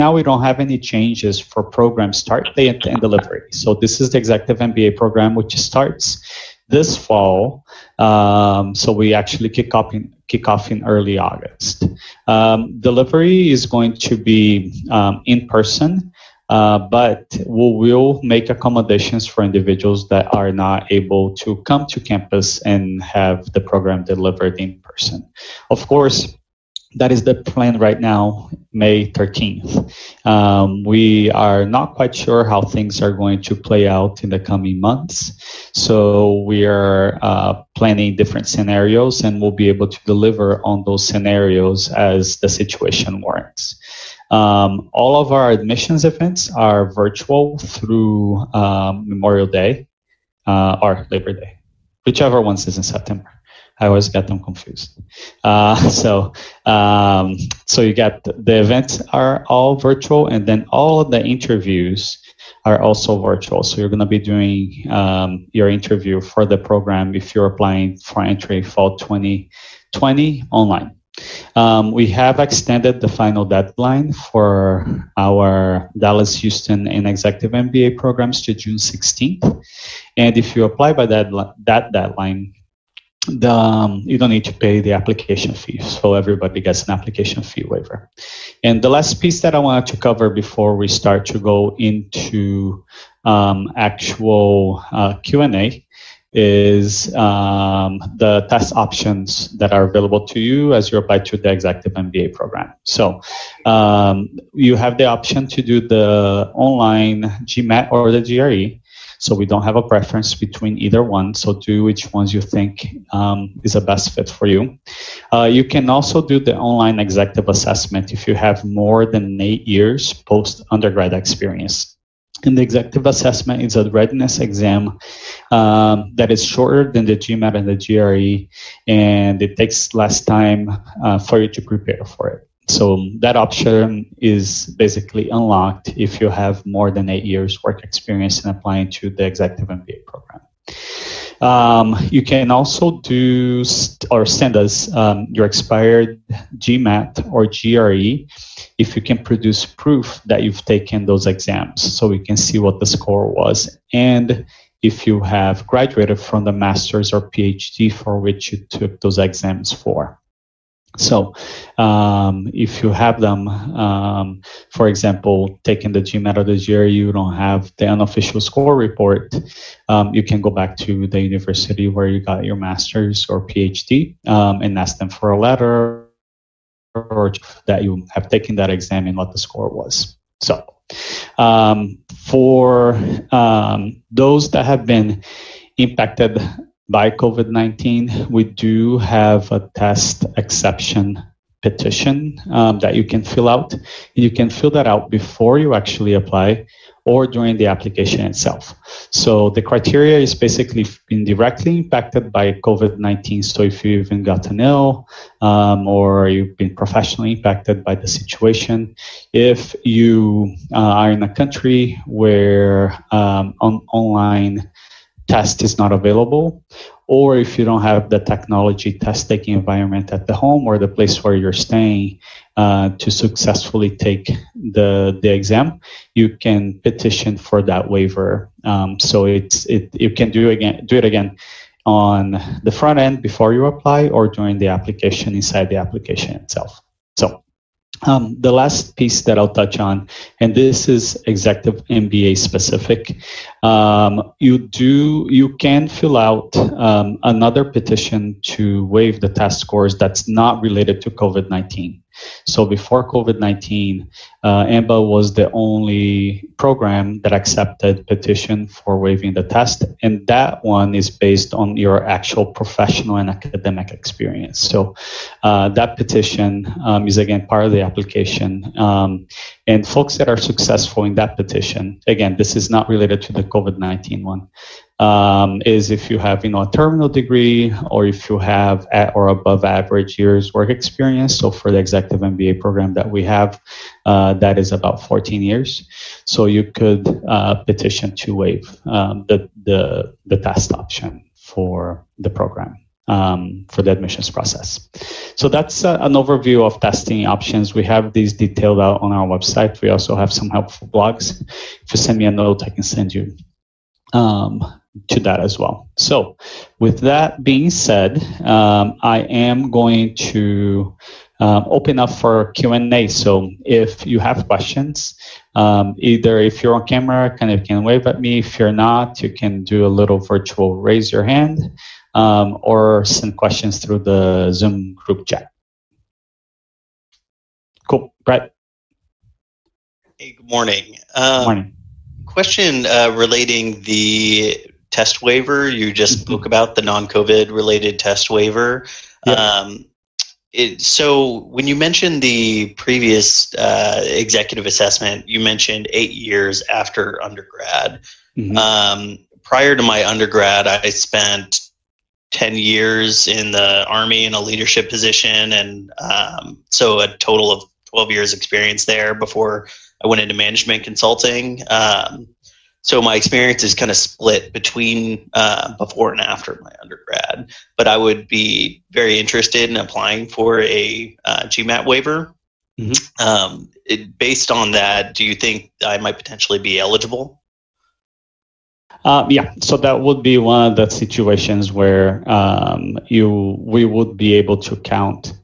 now we don't have any changes for program start date and delivery. So this is the Executive MBA program, which starts this fall. Um, so we actually kick off in kick off in early August. Um, delivery is going to be um, in person. Uh, but we will make accommodations for individuals that are not able to come to campus and have the program delivered in person. Of course, that is the plan right now, May 13th. Um, we are not quite sure how things are going to play out in the coming months. So we are uh, planning different scenarios and we'll be able to deliver on those scenarios as the situation warrants. Um, all of our admissions events are virtual through um, Memorial Day uh, or Labor Day, whichever one is in September. I always get them confused. Uh, so, um, so you get the events are all virtual, and then all of the interviews are also virtual. So you're going to be doing um, your interview for the program if you're applying for entry fall 2020 online. Um, we have extended the final deadline for our Dallas, Houston, and Executive MBA programs to June 16th. And if you apply by that, that deadline, the, um, you don't need to pay the application fee. So everybody gets an application fee waiver. And the last piece that I wanted to cover before we start to go into um, actual uh, Q&A is um, the test options that are available to you as you apply to the Executive MBA program. So um, you have the option to do the online GMAT or the GRE. So we don't have a preference between either one. So do which ones you think um, is the best fit for you. Uh, you can also do the online executive assessment if you have more than eight years post undergrad experience. And the executive assessment is a readiness exam um, that is shorter than the GMAT and the GRE, and it takes less time uh, for you to prepare for it. So that option is basically unlocked if you have more than eight years work experience in applying to the executive MBA program. Um, you can also do st- or send us um, your expired GMAT or GRE if you can produce proof that you've taken those exams so we can see what the score was and if you have graduated from the master's or PhD for which you took those exams for. So, um, if you have them, um, for example, taking the GMAT or the GRE, you don't have the unofficial score report, um, you can go back to the university where you got your master's or PhD um, and ask them for a letter or that you have taken that exam and what the score was. So, um, for um, those that have been impacted by COVID 19, we do have a test exception petition um, that you can fill out. You can fill that out before you actually apply or during the application itself. So the criteria is basically being directly impacted by COVID 19. So if you've even gotten ill um, or you've been professionally impacted by the situation, if you uh, are in a country where um, on, online test is not available, or if you don't have the technology test taking environment at the home or the place where you're staying uh, to successfully take the the exam, you can petition for that waiver. Um, so it's it you can do again do it again on the front end before you apply or during the application inside the application itself. Um, the last piece that I'll touch on, and this is executive MBA specific, um, you do you can fill out um, another petition to waive the test scores that's not related to COVID nineteen. So before COVID 19, uh, EMBA was the only program that accepted petition for waiving the test. And that one is based on your actual professional and academic experience. So uh, that petition um, is again part of the application. Um, and folks that are successful in that petition, again, this is not related to the COVID 19 one, um, is if you have you know a terminal degree or if you have at or above average years work experience. So for the executive MBA program that we have, uh, that is about 14 years. So you could uh, petition to waive um, the, the the test option for the program. um, for the admissions process. So that's uh, an overview of testing options. We have these detailed out on our website. We also have some helpful blogs. If you send me a note, I can send you um, to that as well. So, with that being said, um, I am going to um, open up for Q&A. So if you have questions, um, either if you're on camera, kind of can wave at me. If you're not, you can do a little virtual raise your hand um, or send questions through the Zoom group chat. Cool. Brett. Hey, good morning. Um, good morning. Question uh, relating the test waiver. You just mm-hmm. spoke about the non-COVID related test waiver. Yep. Um, it, so when you mentioned the previous uh, executive assessment, you mentioned eight years after undergrad. Mm-hmm. Um, prior to my undergrad, I spent 10 years in the army in a leadership position and um, so a total of 12 years experience there before i went into management consulting um, so my experience is kind of split between uh, before and after my undergrad but i would be very interested in applying for a uh, gmat waiver. Mm-hmm. um, it, based on that do you think i might potentially be eligible? Uh, yeah, so that would be one of the situations where um, you we would be able to count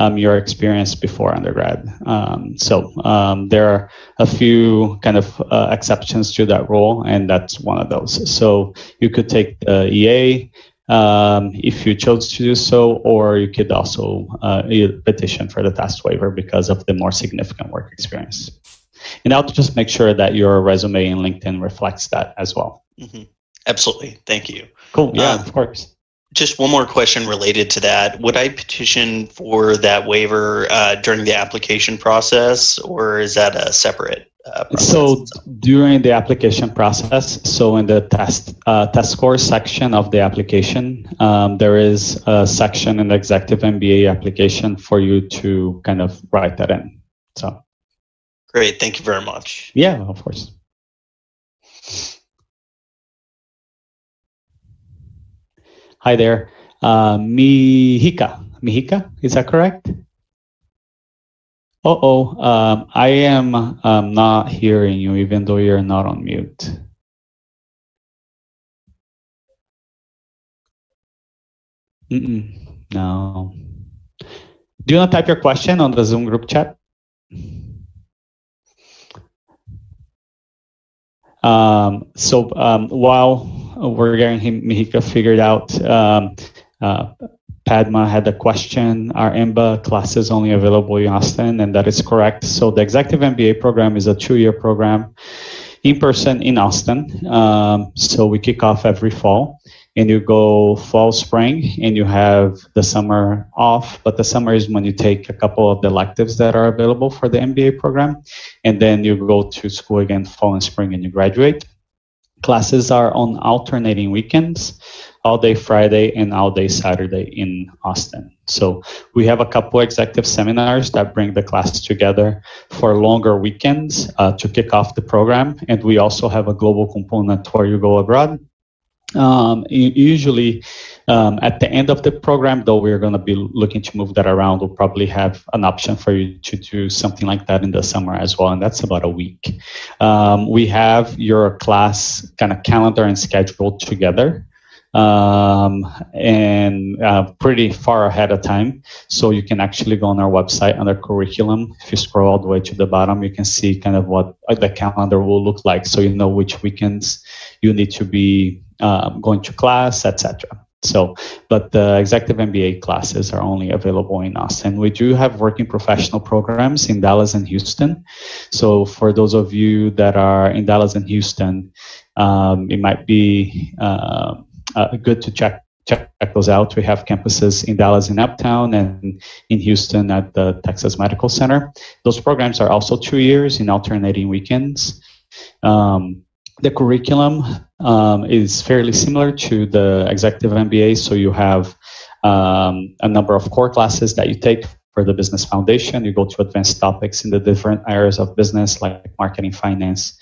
um, your experience before undergrad. Um, so um, there are a few kind of uh, exceptions to that rule, and that's one of those. So you could take the EA um, if you chose to do so, or you could also uh, petition for the test waiver because of the more significant work experience. And I'll just make sure that your resume in LinkedIn reflects that as well. Mm-hmm. Absolutely. Thank you. Cool. Yeah, uh, of course. Just one more question related to that. Would I petition for that waiver uh, during the application process, or is that a separate? Uh, so during the application process, so in the test uh, test score section of the application, um, there is a section in the executive MBA application for you to kind of write that in. So great, thank you very much. Yeah, of course. Hi there. Uh, Mihika. Mihika, is that correct? Uh-oh, um, I am um, not hearing you even though you're not on mute. Mm-mm, no. Do you want to type your question on the Zoom group chat? Um, so um, while we're getting him, Mihika figured out. Um, uh, Padma had a question. Are EMBA classes only available in Austin? And that is correct. So the Executive MBA program is a two-year program in person in Austin. Um, so we kick off every fall and you go fall, spring, and you have the summer off. But the summer is when you take a couple of the electives that are available for the MBA program. And then you go to school again fall and spring and you graduate. Classes are on alternating weekends, all day Friday and all day Saturday in Austin. So we have a couple executive seminars that bring the class together for longer weekends uh, to kick off the program. And we also have a global component where you go abroad um, usually, um, at the end of the program, though, we're going to be looking to move that around. We'll probably have an option for you to do something like that in the summer as well, and that's about a week. Um, we have your class kind of calendar and schedule together um, and uh, pretty far ahead of time. So you can actually go on our website under curriculum. If you scroll all the way to the bottom, you can see kind of what the calendar will look like. So you know which weekends you need to be um, going to class, etc. So, but the executive MBA classes are only available in Austin. We do have working professional programs in Dallas and Houston. So, for those of you that are in Dallas and Houston, um, it might be uh, uh, good to check check those out. We have campuses in Dallas in Uptown and in Houston at the Texas Medical Center. Those programs are also two years in alternating weekends. Um, the curriculum um, is fairly similar to the executive MBA. So you have um, a number of core classes that you take for the business foundation. You go to advanced topics in the different areas of business like marketing, finance,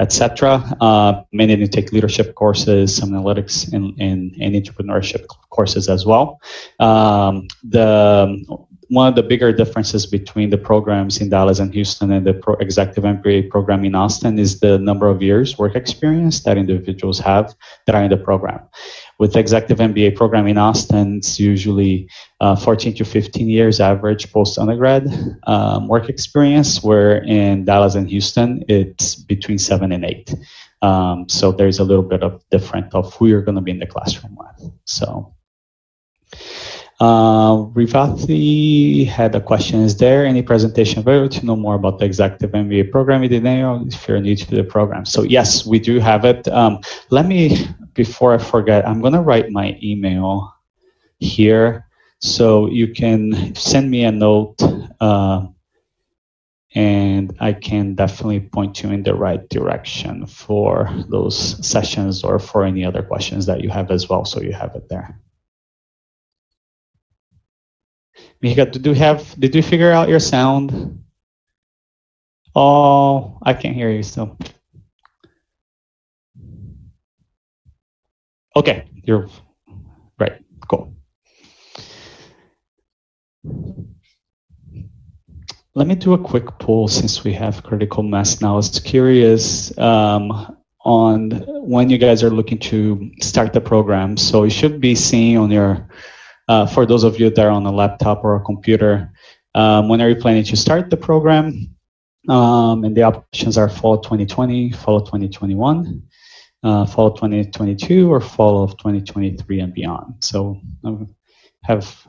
etc. Uh, many of you take leadership courses, some analytics, and, and, entrepreneurship courses as well. Um, the one of the bigger differences between the programs in Dallas and Houston and the pro executive MBA program in Austin is the number of years work experience that individuals have that are in the program. With the executive MBA program in Austin, it's usually uh, 14 to 15 years average post undergrad um, work experience, where in Dallas and Houston, it's between seven and eight. Um, so there's a little bit of different of who you're going to be in the classroom with. So. Uh, Rivati had a question. Is there any presentation available to know more about the executive MBA program in if you're new to the program? So yes, we do have it. Um, let me, before I forget, I'm going to write my email here so you can send me a note uh, and I can definitely point you in the right direction for those sessions or for any other questions that you have as well. So you have it there. Did you have did you figure out your sound? Oh, I can't hear you still. Okay, you're right. Cool. Let me do a quick poll since we have critical mass now. I was curious um, on when you guys are looking to start the program. So you should be seeing on your uh, for those of you that are on a laptop or a computer, um, when are you planning to start the program? Um, and the options are fall 2020, fall 2021, uh, fall 2022, or fall of 2023 and beyond. So I have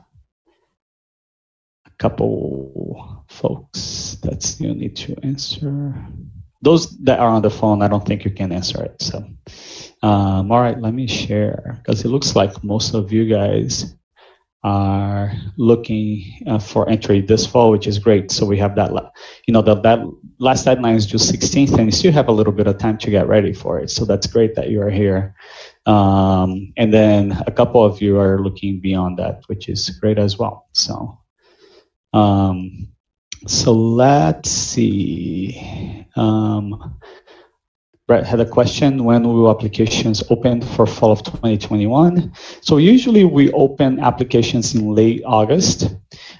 a couple folks that still need to answer. Those that are on the phone, I don't think you can answer it. So, um, all right, let me share because it looks like most of you guys are looking uh, for entry this fall, which is great. So we have that, you know, that, that last deadline is just 16th, and you still have a little bit of time to get ready for it. So that's great that you are here. Um, and then a couple of you are looking beyond that, which is great as well. So, um, so let's see. Um, Brett had a question when will applications open for fall of 2021? So usually we open applications in late August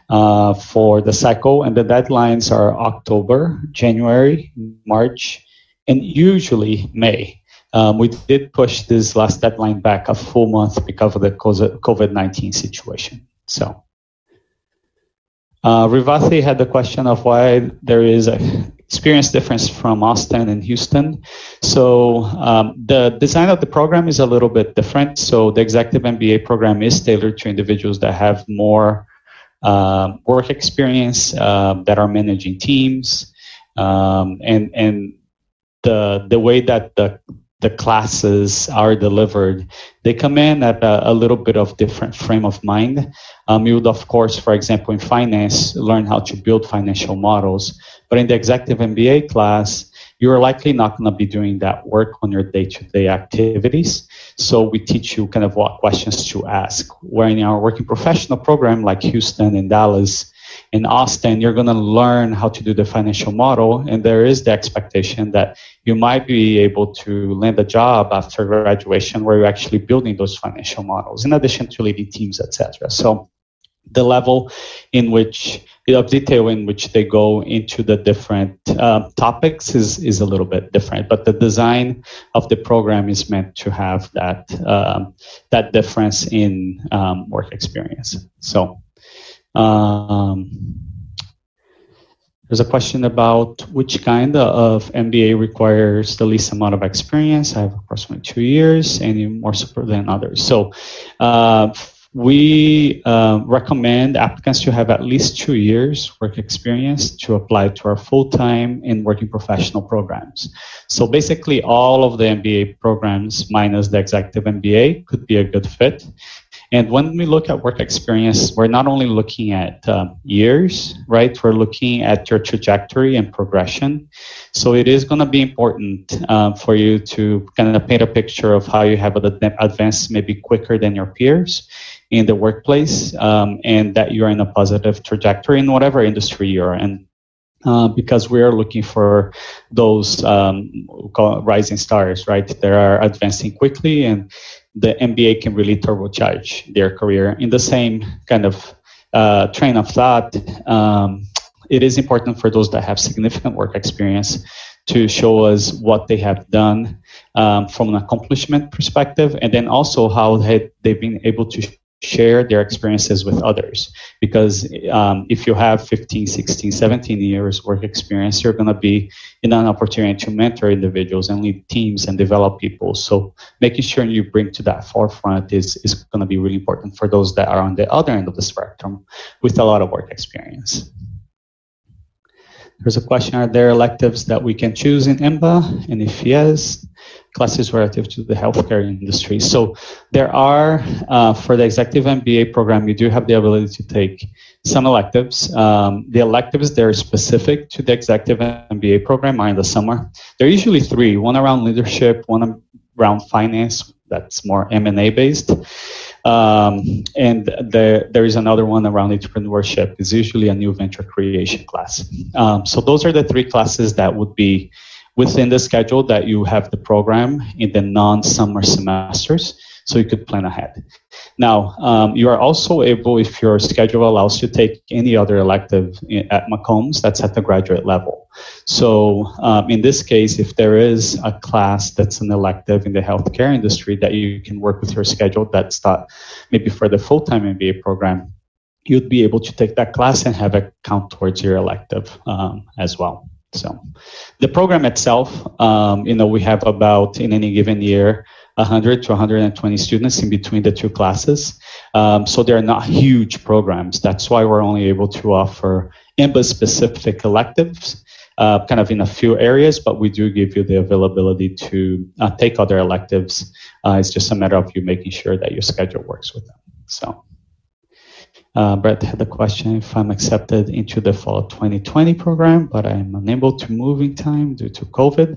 uh, for the cycle, and the deadlines are October, January, March, and usually May. Um, we did push this last deadline back a full month because of the COVID 19 situation. So, uh, had the question of why there is a experience difference from Austin and Houston. So um, the design of the program is a little bit different. So the executive MBA program is tailored to individuals that have more uh, work experience, uh, that are managing teams, um, and and the the way that the the classes are delivered, they come in at a, a, little bit of different frame of mind. Um, you would, of course, for example, in finance, learn how to build financial models. But in the executive MBA class, you're likely not going to be doing that work on your day-to-day activities. So we teach you kind of what questions to ask. Where in our working professional program, like Houston and Dallas, in Austin, you're going to learn how to do the financial model, and there is the expectation that you might be able to land a job after graduation where you're actually building those financial models, in addition to leading teams, etc. So the level in which of detail in which they go into the different uh, topics is, is a little bit different but the design of the program is meant to have that um, that difference in um, work experience so um, there's a question about which kind of MBA requires the least amount of experience. I have approximately two years, any more support than others. So, uh, we uh, recommend applicants to have at least two years work experience to apply to our full-time and working professional programs. So basically all of the MBA programs minus the executive MBA could be a good fit. And when we look at work experience, we're not only looking at um, years, right? We're looking at your trajectory and progression. So it is going to be important um, for you to kind of paint a picture of how you have advanced maybe quicker than your peers in the workplace um, and that you're in a positive trajectory in whatever industry you're in. uh, because we are looking for those um, rising stars, right? That are advancing quickly, and the MBA can really turbocharge their career. In the same kind of uh, train of thought, um, it is important for those that have significant work experience to show us what they have done um, from an accomplishment perspective, and then also how they, they've been able to share their experiences with others. Because um, if you have 15 16 17 years work experience you're going to be in an opportunity to mentor individuals and lead teams and develop people. So making sure you bring to that forefront is, is going to be really important for those that are on the other end of the spectrum with a lot of work experience. There's a question Are there electives that we can choose in EMBA? And if yes, classes relative to the healthcare industry. So there are, uh, for the executive MBA program, you do have the ability to take some electives. Um, the electives they're specific to the executive MBA program in the summer. There are usually three: one around leadership, one around finance, that's more M&A based. Um, and the, there is another one around entrepreneurship. It's usually a new venture creation class. Um, so those are the three classes that would be within the schedule that you have the program in the non-summer semesters so you could plan ahead. Now, um, you are also able, if your schedule allows you, to take any other elective at McCombs that's at the graduate level. So, um, in this case, if there is a class that's an elective in the healthcare industry that you can work with your schedule, that's not maybe for the full time MBA program, you'd be able to take that class and have it count towards your elective um, as well. So, the program itself, um, you know, we have about in any given year 100 to 120 students in between the two classes. Um, so they're not huge programs. That's why we're only able to offer EMBA specific electives. Uh, kind of in a few areas, but we do give you the availability to uh, take other electives. Uh, it's just a matter of you making sure that your schedule works with them. So. Uh, Brett had a question if I'm accepted into the fall 2020 program, but I'm unable to move in time due to COVID.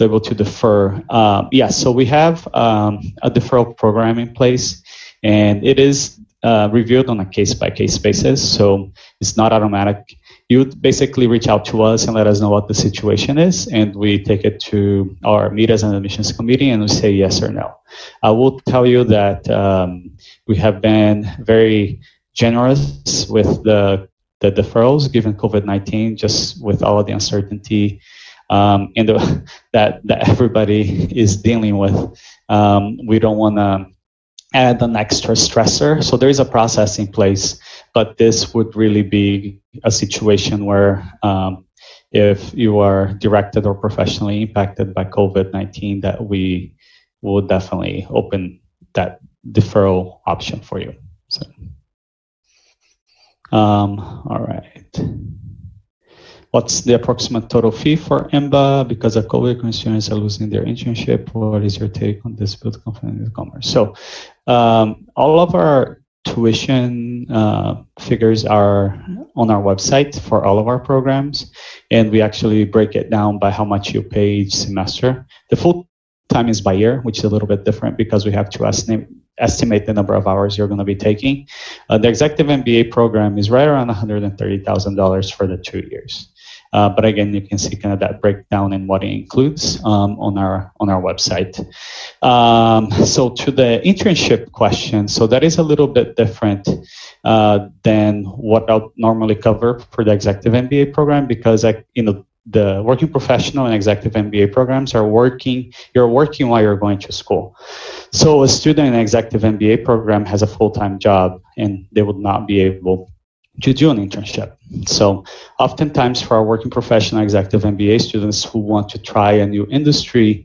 able to defer. Uh, yeah, so we have um, a deferral program in place, and it is uh, reviewed on a case by case basis. So it's not automatic. You basically reach out to us and let us know what the situation is, and we take it to our meetings and admissions committee and we say yes or no. I will tell you that um, we have been very generous with the, the deferrals given COVID 19, just with all of the uncertainty um, and the, that, that everybody is dealing with. Um, we don't want to add an extra stressor. So there is a process in place, but this would really be a situation where um, if you are directed or professionally impacted by COVID 19, that we will definitely open that deferral option for you. So. Um, all right. What's the approximate total fee for EMBA? Because of COVID, students are losing their internship. What is your take on this build confidence in commerce? So, um, all of our tuition uh, figures are on our website for all of our programs, and we actually break it down by how much you pay each semester. The full time is by year, which is a little bit different because we have to estimate estimate the number of hours you're going to be taking. Uh, the executive MBA program is right around $130,000 for the two years. Uh, but again, you can see kind of that breakdown and what it includes um, on our on our website. Um, so to the internship question, so that is a little bit different uh, than what I'll normally cover for the executive MBA program because I, you know the working professional and executive MBA programs are working, you're working while you're going to school. So a student in an executive MBA program has a full-time job and they would not be able to do an internship. So oftentimes for our working professional executive MBA students who want to try a new industry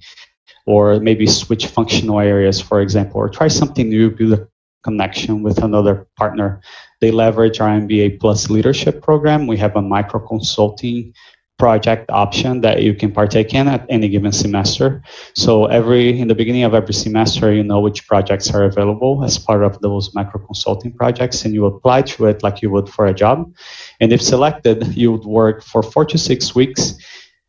or maybe switch functional areas, for example, or try something new, build a connection with another partner, they leverage our MBA Plus leadership program. We have a micro consulting project option that you can partake in at any given semester. So every in the beginning of every semester, you know which projects are available as part of those micro consulting projects, and you apply to it like you would for a job. And if selected, you would work for four to six weeks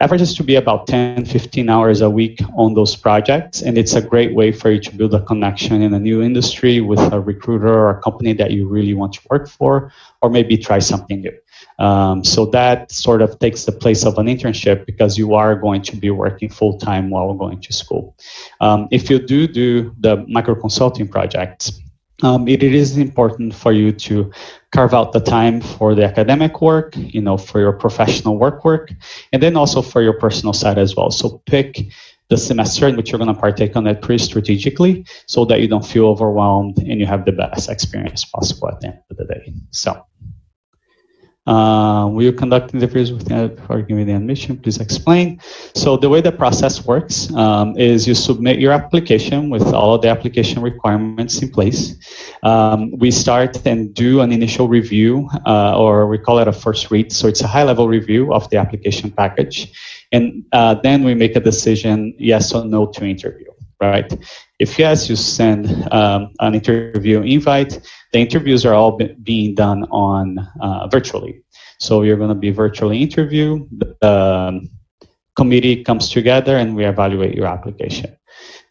averages to be about 10, 15 hours a week on those projects. And it's a great way for you to build a connection in a new industry with a recruiter or a company that you really want to work for, or maybe try something new. Um, so that sort of takes the place of an internship because you are going to be working full time while going to school. Um, if you do do the micro consulting projects, um, it, it is important for you to carve out the time for the academic work, you know, for your professional work work, and then also for your personal side as well. So pick the semester in which you're going to partake on it pretty strategically so that you don't feel overwhelmed and you have the best experience possible at the end of the day. So uh, will you conduct interviews with the, before giving the admission? Please explain. So the way the process works um, is you submit your application with all of the application requirements in place. Um, we start and do an initial review, uh, or we call it a first read. So it's a high-level review of the application package, and uh, then we make a decision, yes or no, to interview. Right? If yes, you send um, an interview invite the interviews are all be- being done on uh, virtually. So you're going to be virtually interview. The um, committee comes together and we evaluate your application.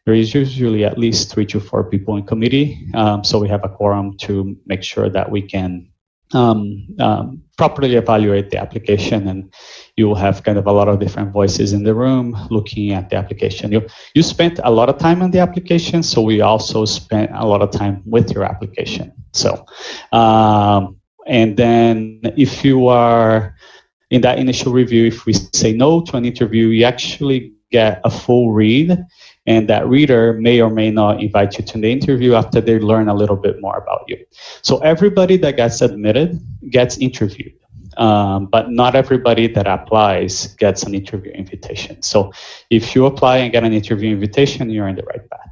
There is usually at least three to four people in committee, um, so we have a quorum to make sure that we can um, um, properly evaluate the application and you will have kind of a lot of different voices in the room looking at the application you you spent a lot of time on the application so we also spent a lot of time with your application so um, and then if you are in that initial review if we say no to an interview you actually get a full read and that reader may or may not invite you to the interview after they learn a little bit more about you. So everybody that gets admitted gets interviewed. Um, but not everybody that applies gets an interview invitation. So if you apply and get an interview invitation, you're in the right path.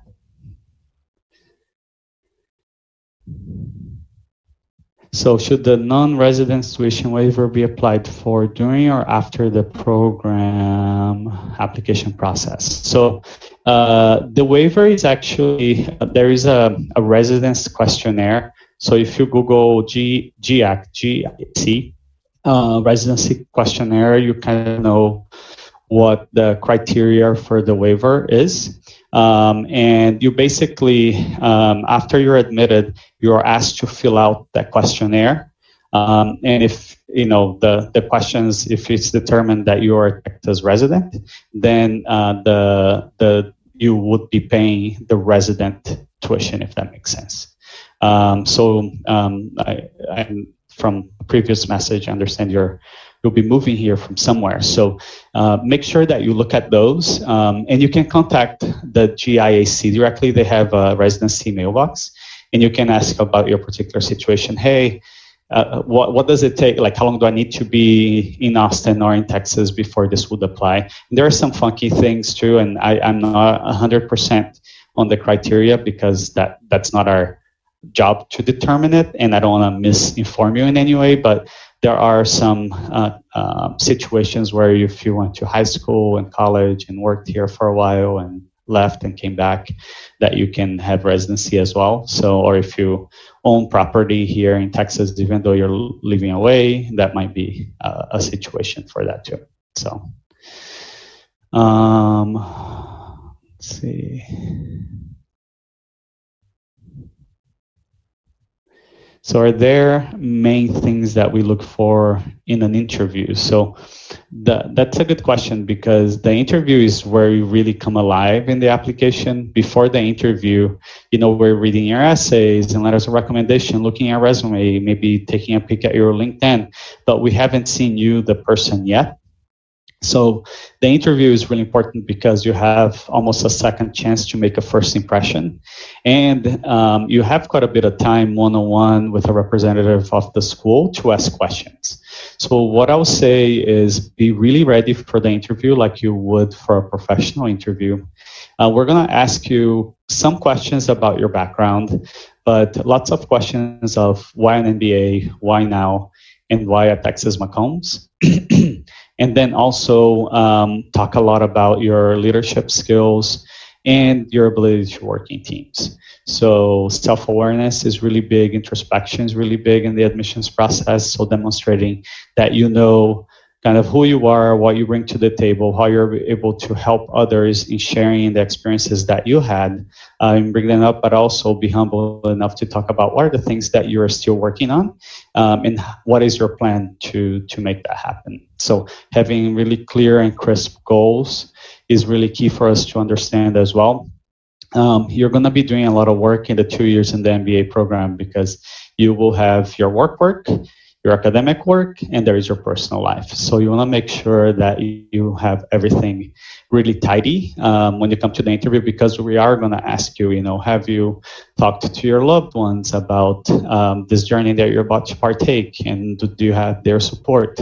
So should the non-resident tuition waiver be applied for during or after the program application process? So uh, the waiver is actually, there is a, a residence questionnaire. So if you Google G, GAC, GIC, uh, residency questionnaire, you kind of know what the criteria for the waiver is. Um, and you basically, um, after you're admitted, you're asked to fill out that questionnaire. Um, and if you know the, the questions, if it's determined that you are a Texas resident, then uh, the the you would be paying the resident tuition, if that makes sense. Um, so um, I, I, from previous message, I understand you're you'll be moving here from somewhere. So uh, make sure that you look at those, um, and you can contact the GIAC directly. They have a residency mailbox, and you can ask about your particular situation. Hey, uh, what, what does it take? Like, how long do I need to be in Austin or in Texas before this would apply? And there are some funky things too, and I, I'm not 100% on the criteria because that that's not our job to determine it, and I don't want to misinform you in any way, but there are some uh, uh, situations where if you went to high school and college and worked here for a while and left and came back, that you can have residency as well. So, or if you own property here in Texas, even though you're living away, that might be uh, a situation for that too. So, um, let's see. So, are there main things that we look for in an interview? So, the, that's a good question because the interview is where you really come alive in the application. Before the interview, you know, we're reading your essays and letters of recommendation, looking at resume, maybe taking a peek at your LinkedIn, but we haven't seen you, the person, yet. So the interview is really important because you have almost a second chance to make a first impression. And um, you have quite a bit of time one on one with a representative of the school to ask questions. So, what I'll say is be really ready for the interview like you would for a professional interview. Uh, we're going to ask you some questions about your background, but lots of questions of why an MBA, why now, and why at Texas McCombs. and then also um, talk a lot about your leadership skills and your ability to work in teams. So self awareness is really big, introspection is really big in the admissions process. So demonstrating that you know kind of who you are, what you bring to the table, how you're able to help others in sharing the experiences that you had, uh, and bring them up, but also be humble enough to talk about what are the things that you are still working on, um, and what is your plan to to make that happen. So having really clear and crisp goals is really key for us to understand as well. Um, you're going to be doing a lot of work in the two years in the MBA program because you will have your work work your academic work and there is your personal life. So you want to make sure that you have everything really tidy um, when you come to the interview because we are going to ask you, you know, have you talked to your loved ones about um, this journey that you're about to partake and do, you have their support?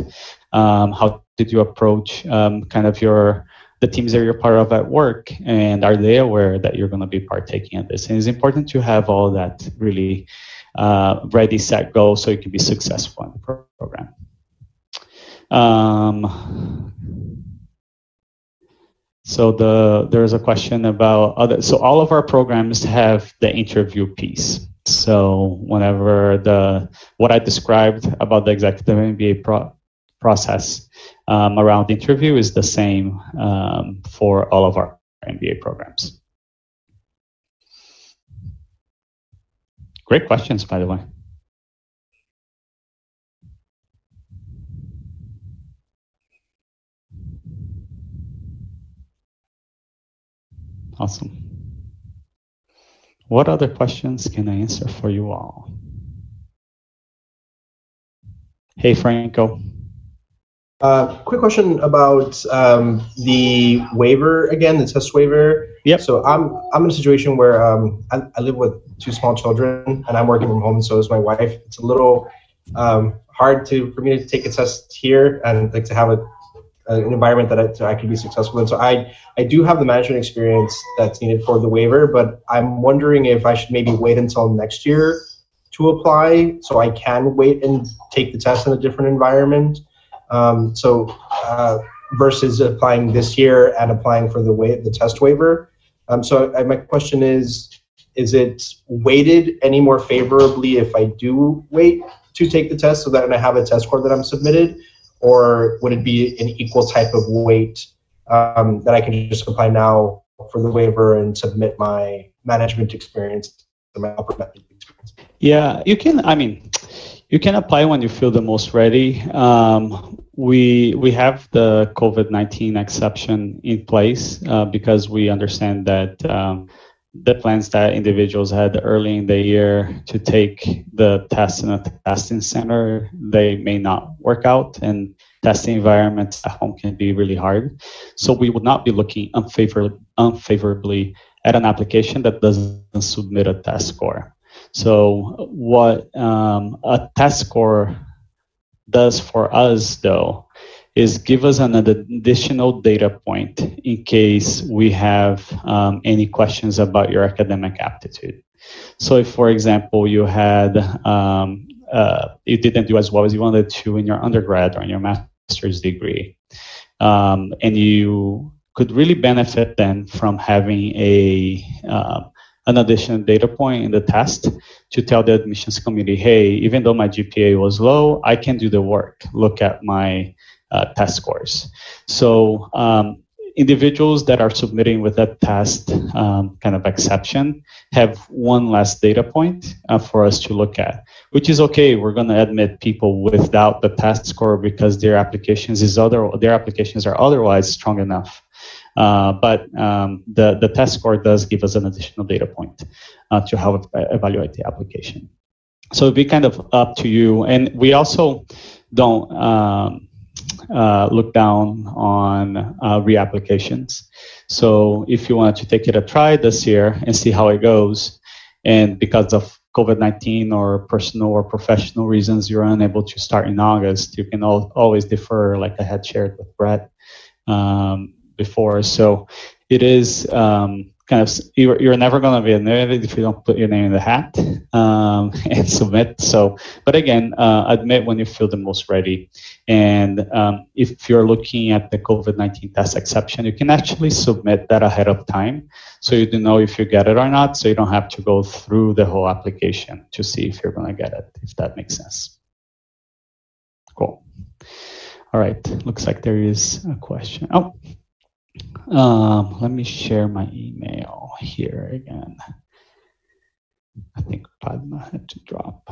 Um, how did you approach um, kind of your the teams that you're part of at work and are they aware that you're going to be partaking in this and it's important to have all that really uh, ready, set, go, so you can be successful in the program. Um, so the there's a question about other. So all of our programs have the interview piece. So whenever the what I described about the executive MBA pro, process um, around interview is the same um, for all of our MBA programs. Great questions, by the way. Awesome. What other questions can I answer for you all? Hey, Franco. Uh, quick question about um, the waiver again, the test waiver. Yep. So I'm I'm in a situation where um, I, I, live with two small children and I'm working from home, so is my wife. It's a little um, hard to for me to take a test here and like to have a, an environment that I, so I can be successful in. So I I do have the management experience that's needed for the waiver, but I'm wondering if I should maybe wait until next year to apply, so I can wait and take the test in a different environment um, so uh, versus applying this year and applying for the wa- the test waiver. Um, so my question is, is it weighted any more favorably if I do wait to take the test so that I have a test score that I'm submitted, or would it be an equal type of weight um, that I can just apply now for the waiver and submit my management experience my upper management experience? Yeah, you can. I mean, you can apply when you feel the most ready. Um, we we have the COVID nineteen exception in place uh, because we understand that um, the plans that individuals had early in the year to take the test in a testing center they may not work out, and testing environments at home can be really hard. So we would not be looking unfavorably unfavorably at an application that doesn't submit a test score. So what um, a test score does for us, though, is give us an additional data point in case we have um, any questions about your academic aptitude. So, if, for example, you had um, uh, you didn't do as well as you wanted to in your undergrad or in your master's degree, um, and you could really benefit then from having a uh, an additional data point in the test to tell the admissions committee, hey, even though my GPA was low, I can do the work. Look at my uh, test scores. So um, individuals that are submitting with that test um, kind of exception have one less data point uh, for us to look at, which is okay. We're going to admit people without the test score because their applications is other their applications are otherwise strong enough uh, but um, the, the test score does give us an additional data point uh, to help evaluate the application. So it'd be kind of up to you. And we also don't um, uh, look down on uh, reapplications. So if you wanted to take it a try this year and see how it goes, and because of COVID 19 or personal or professional reasons you're unable to start in August, you can al- always defer, like I had shared with Brett. Um, before. So it is um, kind of you're, you're never going to be admitted if you don't put your name in the hat um, and submit. So, but again, uh, admit when you feel the most ready. And um, if you're looking at the COVID 19 test exception, you can actually submit that ahead of time. So you do know if you get it or not. So you don't have to go through the whole application to see if you're going to get it, if that makes sense. Cool. All right, looks like there is a question. Oh, um, let me share my email here again. I think Padma had to drop.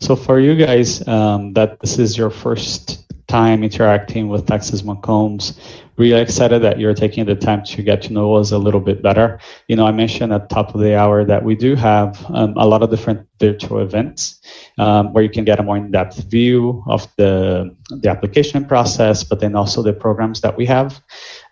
So for you guys, um, that this is your first time interacting with Texas McCombs, really excited that you're taking the time to get to know us a little bit better. You know, I mentioned at the top of the hour that we do have um, a lot of different virtual events um, where you can get a more in-depth view of the the application process, but then also the programs that we have,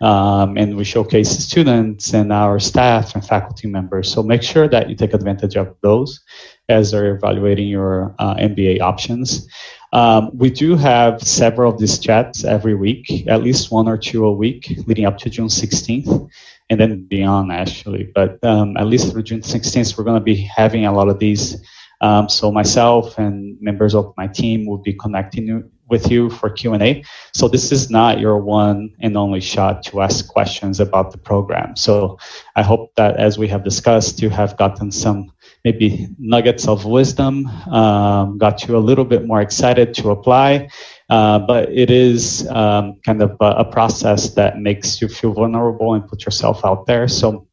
um, and we showcase students and our staff and faculty members. So make sure that you take advantage of those as they're evaluating your uh, MBA options. Um, we do have several of these chats every week, at least one or two a week leading up to June 16th and then beyond actually. But um, at least through June 16th, we're going to be having a lot of these. Um, so myself and members of my team will be connecting with you for Q&A. So this is not your one and only shot to ask questions about the program. So I hope that as we have discussed, you have gotten some maybe nuggets of wisdom, um, got you a little bit more excited to apply. Uh, but it is um, kind of a, a, process that makes you feel vulnerable and put yourself out there. So,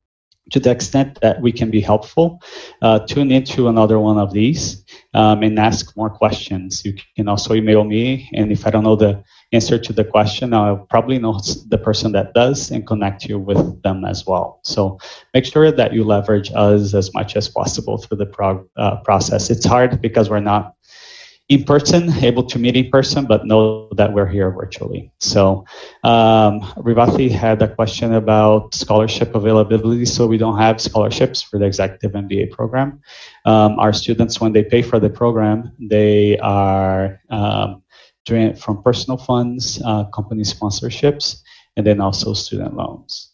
to the extent that we can be helpful, uh, tune into another one of these um, and ask more questions. You can also email me, and if I don't know the answer to the question, I'll probably know the person that does and connect you with them as well. So make sure that you leverage us as much as possible through the prog- uh, process. It's hard because we're not in person, able to meet in person, but know that we're here virtually. So, um, Revathi had a question about scholarship availability. So, we don't have scholarships for the executive MBA program. Um, our students, when they pay for the program, they are um, from personal funds, uh, company sponsorships, and then also student loans.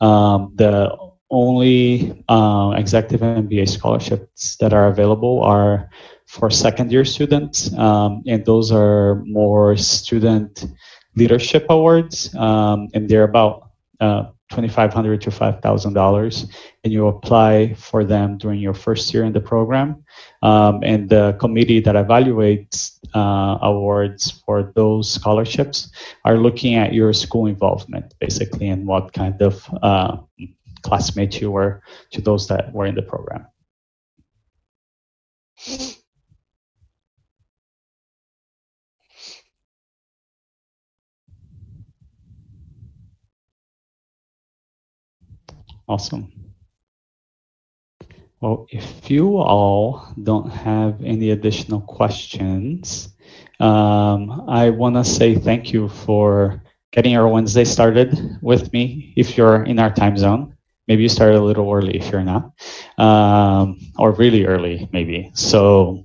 Um, the only uh, executive MBA scholarships that are available are for second year students, um, and those are more student leadership awards, um, and they're about uh, 2,500 to $5,000, and you apply for them during your first year in the program. Um, and the committee that evaluates uh, awards for those scholarships are looking at your school involvement, basically, and what kind of uh, classmates you were to those that were in the program. Awesome. Well, if you all don't have any additional questions, um, I want to say thank you for getting our Wednesday started with me. If you're in our time zone, maybe you started a little early if you're not, um, or really early maybe. So,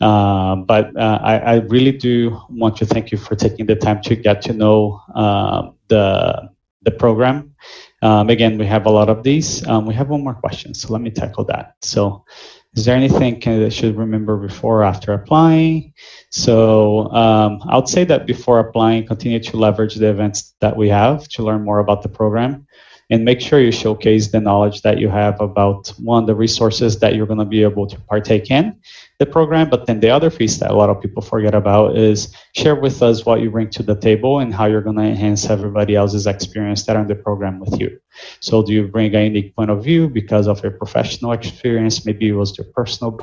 uh, but uh, I, I, really do want to thank you for taking the time to get to know uh, the the program um, again, we have a lot of these. Um, we have one more question, so let me tackle that. So, is there anything I should remember before or after applying? So, um, I would say that before applying, continue to leverage the events that we have to learn more about the program and make sure you showcase the knowledge that you have about one the resources that you're going to be able to partake in the program but then the other piece that a lot of people forget about is share with us what you bring to the table and how you're going to enhance everybody else's experience that are in the program with you so do you bring a unique point of view because of your professional experience maybe it was your personal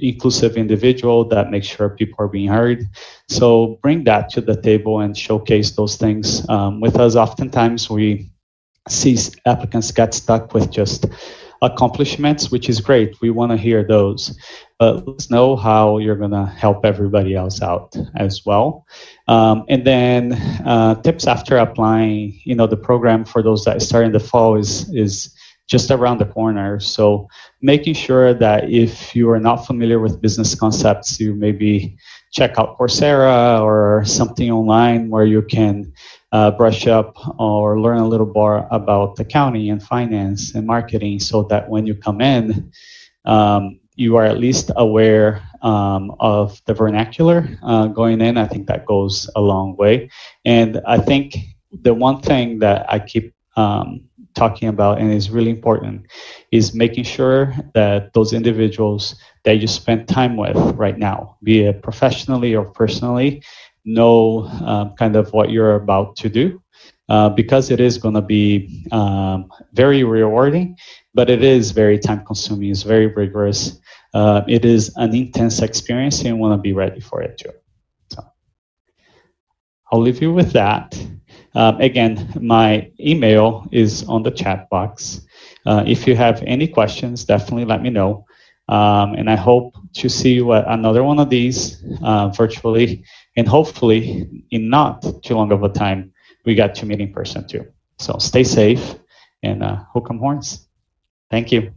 inclusive individual that makes sure people are being heard. So bring that to the table and showcase those things um, with us. Oftentimes we see applicants get stuck with just accomplishments, which is great. We want to hear those, but let's know how you're going to help everybody else out as well. Um, and then uh, tips after applying. You know, the program for those that start in the fall is is just around the corner. So making sure that if you are not familiar with business concepts, you maybe check out Coursera or something online where you can uh, brush up or learn a little more about accounting and finance and marketing so that when you come in, um, you are at least aware um, of the vernacular uh, going in. I think that goes a long way. And I think the one thing that I keep um, talking about and is really important is making sure that those individuals that you spend time with right now, be it professionally or personally, know um, kind of what you're about to do. Uh, because it is going to be um, very rewarding, but it is very time consuming, it's very rigorous. Uh, it is an intense experience, and you want to be ready for it too. So I'll leave you with that. Um, again, my email is on the chat box. Uh, if you have any questions, definitely let me know. Um, and I hope to see another one of these uh, virtually, and hopefully in not too long of a time, we got to meet in person too. So stay safe and uh, hook 'em horns. Thank you.